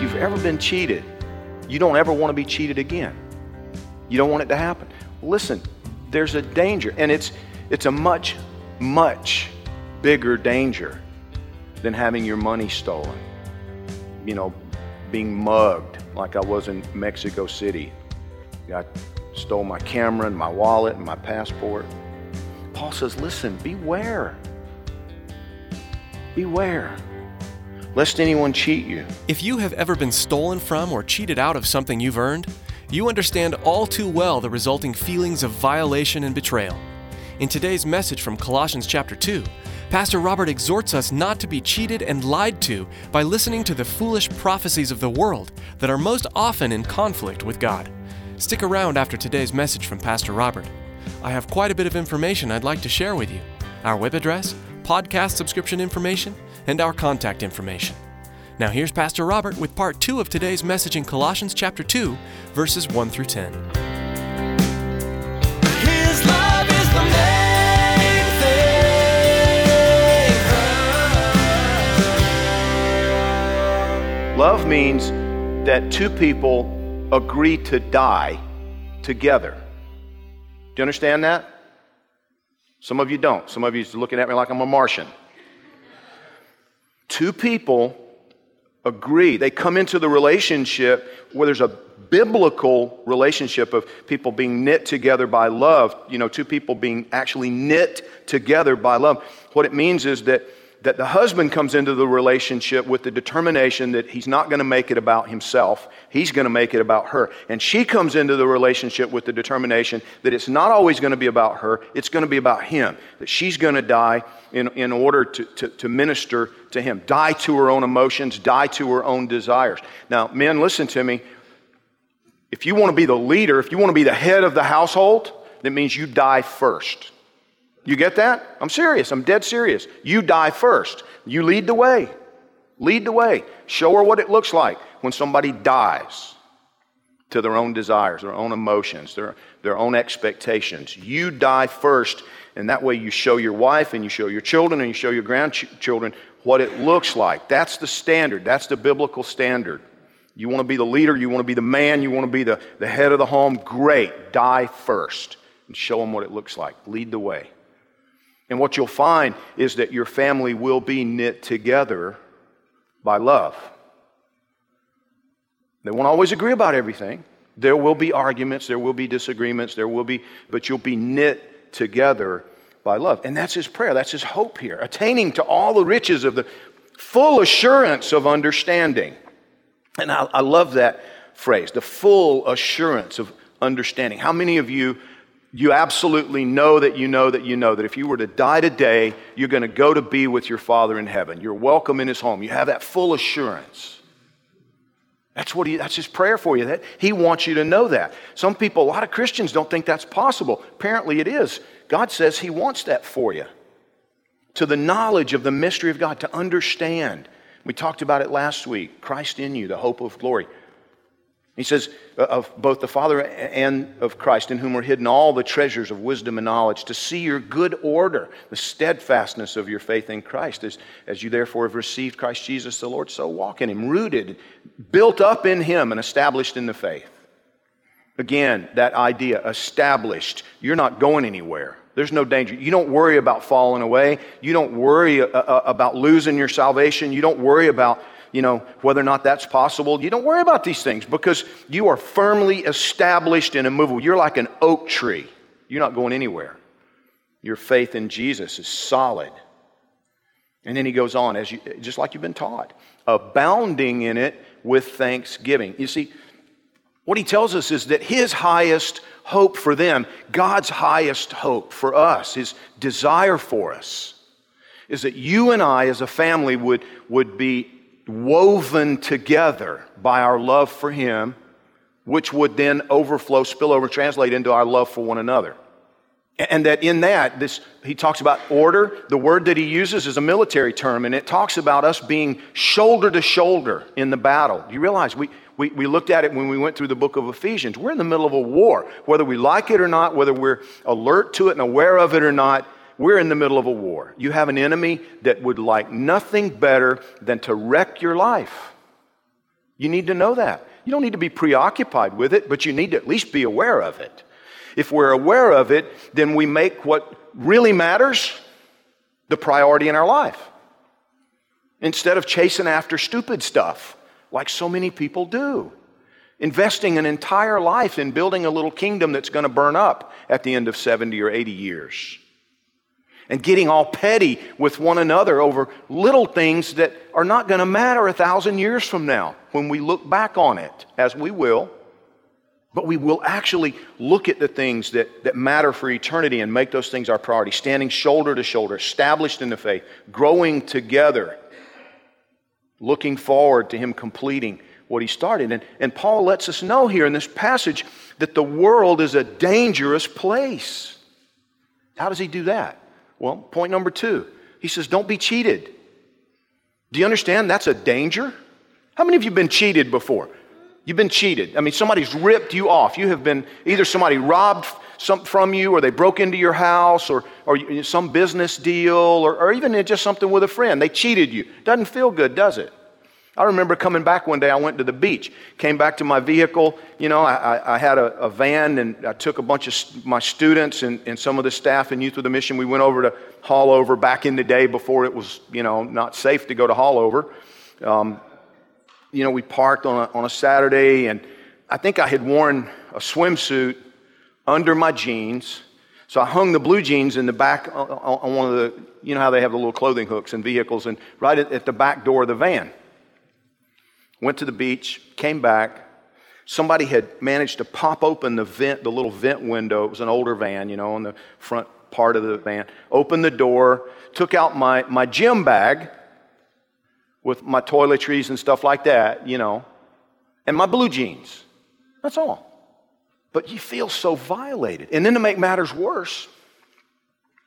If you've ever been cheated, you don't ever want to be cheated again. You don't want it to happen. Listen, there's a danger, and it's it's a much, much bigger danger than having your money stolen. You know, being mugged like I was in Mexico City. I stole my camera and my wallet and my passport. Paul says, listen, beware. Beware. Lest anyone cheat you. If you have ever been stolen from or cheated out of something you've earned, you understand all too well the resulting feelings of violation and betrayal. In today's message from Colossians chapter 2, Pastor Robert exhorts us not to be cheated and lied to by listening to the foolish prophecies of the world that are most often in conflict with God. Stick around after today's message from Pastor Robert. I have quite a bit of information I'd like to share with you our web address, podcast subscription information, and our contact information. Now, here's Pastor Robert with part two of today's message in Colossians chapter 2, verses 1 through 10. His love is the main thing. Love means that two people agree to die together. Do you understand that? Some of you don't. Some of you are looking at me like I'm a Martian. Two people agree. They come into the relationship where there's a biblical relationship of people being knit together by love. You know, two people being actually knit together by love. What it means is that that the husband comes into the relationship with the determination that he's not going to make it about himself, he's going to make it about her. And she comes into the relationship with the determination that it's not always going to be about her, it's going to be about him. That she's going to die in, in order to, to, to minister to him, die to her own emotions, die to her own desires. Now, men, listen to me. If you want to be the leader, if you want to be the head of the household, that means you die first. You get that? I'm serious. I'm dead serious. You die first. You lead the way. Lead the way. Show her what it looks like when somebody dies to their own desires, their own emotions, their, their own expectations. You die first, and that way you show your wife and you show your children and you show your grandchildren what it looks like. That's the standard. That's the biblical standard. You want to be the leader, you want to be the man, you want to be the, the head of the home. Great. Die first and show them what it looks like. Lead the way. And what you'll find is that your family will be knit together by love. They won't always agree about everything. There will be arguments, there will be disagreements, there will be, but you'll be knit together by love. And that's his prayer, that's his hope here, attaining to all the riches of the full assurance of understanding. And I, I love that phrase, the full assurance of understanding. How many of you you absolutely know that you know that you know that if you were to die today, you're going to go to be with your Father in heaven. You're welcome in His home. You have that full assurance. That's what he, that's his prayer for you. That he wants you to know that. Some people, a lot of Christians don't think that's possible. Apparently it is. God says he wants that for you. To the knowledge of the mystery of God, to understand. We talked about it last week. Christ in you, the hope of glory. He says, uh, of both the Father and of Christ, in whom are hidden all the treasures of wisdom and knowledge, to see your good order, the steadfastness of your faith in Christ. As, as you therefore have received Christ Jesus the Lord, so walk in him, rooted, built up in him, and established in the faith. Again, that idea, established. You're not going anywhere. There's no danger. You don't worry about falling away. You don't worry uh, uh, about losing your salvation. You don't worry about you know, whether or not that's possible. You don't worry about these things because you are firmly established and immovable. You're like an oak tree. You're not going anywhere. Your faith in Jesus is solid. And then he goes on, as you, just like you've been taught, abounding in it with thanksgiving. You see, what he tells us is that his highest hope for them, God's highest hope for us, his desire for us, is that you and I as a family would, would be woven together by our love for him, which would then overflow, spill over, translate into our love for one another. And that in that, this, he talks about order. The word that he uses is a military term, and it talks about us being shoulder to shoulder in the battle. You realize we, we, we looked at it when we went through the book of Ephesians. We're in the middle of a war. Whether we like it or not, whether we're alert to it and aware of it or not, we're in the middle of a war. You have an enemy that would like nothing better than to wreck your life. You need to know that. You don't need to be preoccupied with it, but you need to at least be aware of it. If we're aware of it, then we make what really matters the priority in our life. Instead of chasing after stupid stuff, like so many people do. Investing an entire life in building a little kingdom that's going to burn up at the end of 70 or 80 years. And getting all petty with one another over little things that are not going to matter a thousand years from now when we look back on it, as we will. But we will actually look at the things that, that matter for eternity and make those things our priority, standing shoulder to shoulder, established in the faith, growing together, looking forward to Him completing what He started. And, and Paul lets us know here in this passage that the world is a dangerous place. How does he do that? Well, point number two, he says, don't be cheated. Do you understand that's a danger? How many of you have been cheated before? You've been cheated. I mean, somebody's ripped you off. You have been either somebody robbed some from you, or they broke into your house, or, or some business deal, or, or even just something with a friend. They cheated you. Doesn't feel good, does it? I remember coming back one day, I went to the beach, came back to my vehicle. You know, I, I had a, a, van and I took a bunch of my students and, and some of the staff and youth of the mission. We went over to Haulover back in the day before it was, you know, not safe to go to Haulover. Um, you know, we parked on a, on a Saturday, and I think I had worn a swimsuit under my jeans. So I hung the blue jeans in the back on one of the, you know how they have the little clothing hooks in vehicles, and right at the back door of the van. Went to the beach, came back. Somebody had managed to pop open the vent, the little vent window. It was an older van, you know, on the front part of the van. Opened the door, took out my, my gym bag, with my toiletries and stuff like that, you know, and my blue jeans. That's all. But you feel so violated. And then to make matters worse,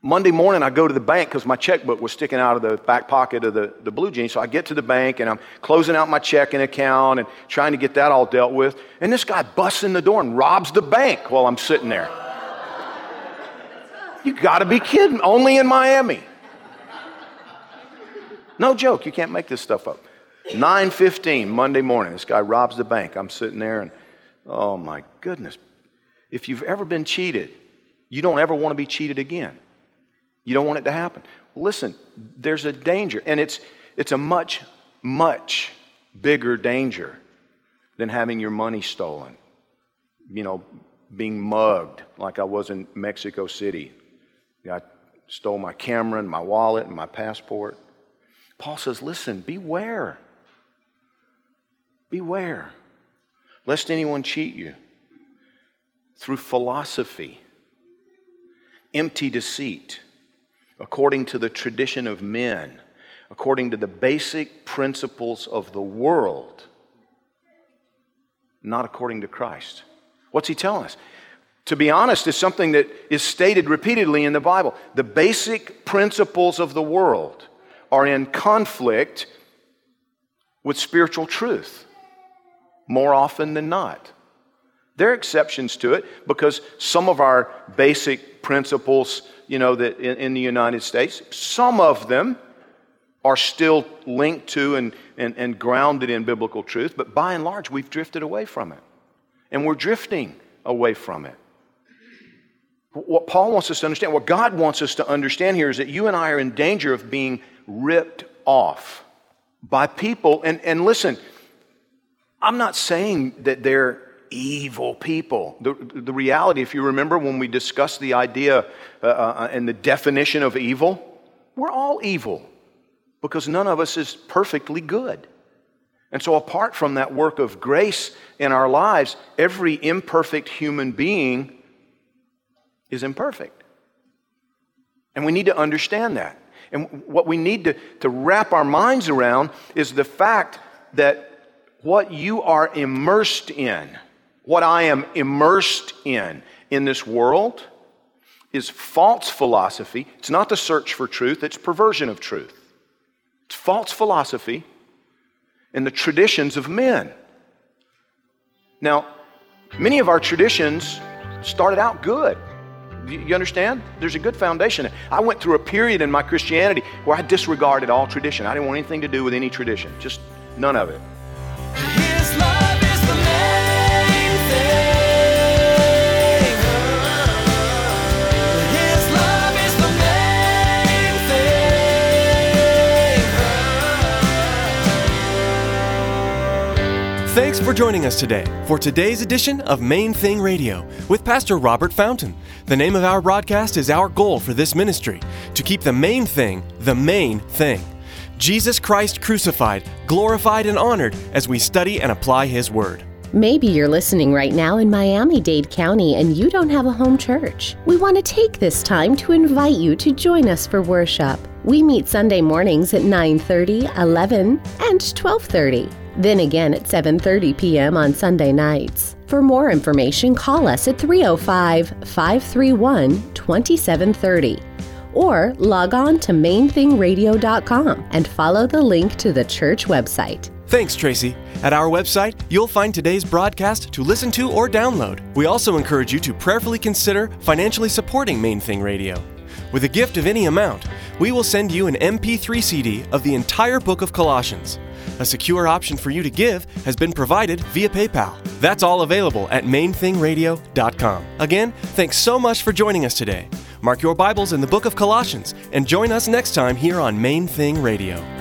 Monday morning I go to the bank because my checkbook was sticking out of the back pocket of the, the blue jeans. So I get to the bank and I'm closing out my checking account and trying to get that all dealt with. And this guy busts in the door and robs the bank while I'm sitting there. You gotta be kidding. Only in Miami. No joke, you can't make this stuff up. 9:15 Monday morning, this guy robs the bank. I'm sitting there and oh my goodness. If you've ever been cheated, you don't ever want to be cheated again. You don't want it to happen. Listen, there's a danger and it's it's a much much bigger danger than having your money stolen. You know, being mugged like I was in Mexico City. I stole my camera and my wallet and my passport. Paul says, listen, beware. Beware, lest anyone cheat you through philosophy, empty deceit, according to the tradition of men, according to the basic principles of the world, not according to Christ. What's he telling us? To be honest, is something that is stated repeatedly in the Bible. The basic principles of the world are in conflict with spiritual truth more often than not. There are exceptions to it because some of our basic principles, you know, that in, in the United States, some of them are still linked to and, and, and grounded in biblical truth, but by and large, we've drifted away from it. And we're drifting away from it. What Paul wants us to understand, what God wants us to understand here is that you and I are in danger of being ripped off by people. And, and listen, I'm not saying that they're evil people. The, the reality, if you remember when we discussed the idea uh, uh, and the definition of evil, we're all evil. because none of us is perfectly good. And so, apart from that work of grace in our lives, every imperfect human being is imperfect. And we need to understand that. And what we need to, to wrap our minds around is the fact that what you are immersed in, what I am immersed in in this world, is false philosophy. It's not the search for truth, it's perversion of truth. It's false philosophy and the traditions of men. Now, many of our traditions started out good. You understand? There's a good foundation. I went through a period in my Christianity where I disregarded all tradition. I didn't want anything to do with any tradition, just none of it. Thanks for joining us today for today's edition of Main Thing Radio with Pastor Robert Fountain. The name of our broadcast is our goal for this ministry to keep the main thing the main thing. Jesus Christ crucified, glorified, and honored as we study and apply His Word. Maybe you're listening right now in Miami Dade County and you don't have a home church. We want to take this time to invite you to join us for worship. We meet Sunday mornings at 9:30, 11, and 12:30. Then again at 7:30 p.m. on Sunday nights. For more information, call us at 305-531-2730 or log on to mainthingradio.com and follow the link to the church website. Thanks, Tracy. At our website, you'll find today's broadcast to listen to or download. We also encourage you to prayerfully consider financially supporting Main Thing Radio. With a gift of any amount, we will send you an MP3 CD of the entire book of Colossians. A secure option for you to give has been provided via PayPal. That's all available at mainthingradio.com. Again, thanks so much for joining us today. Mark your Bibles in the book of Colossians and join us next time here on Main Thing Radio.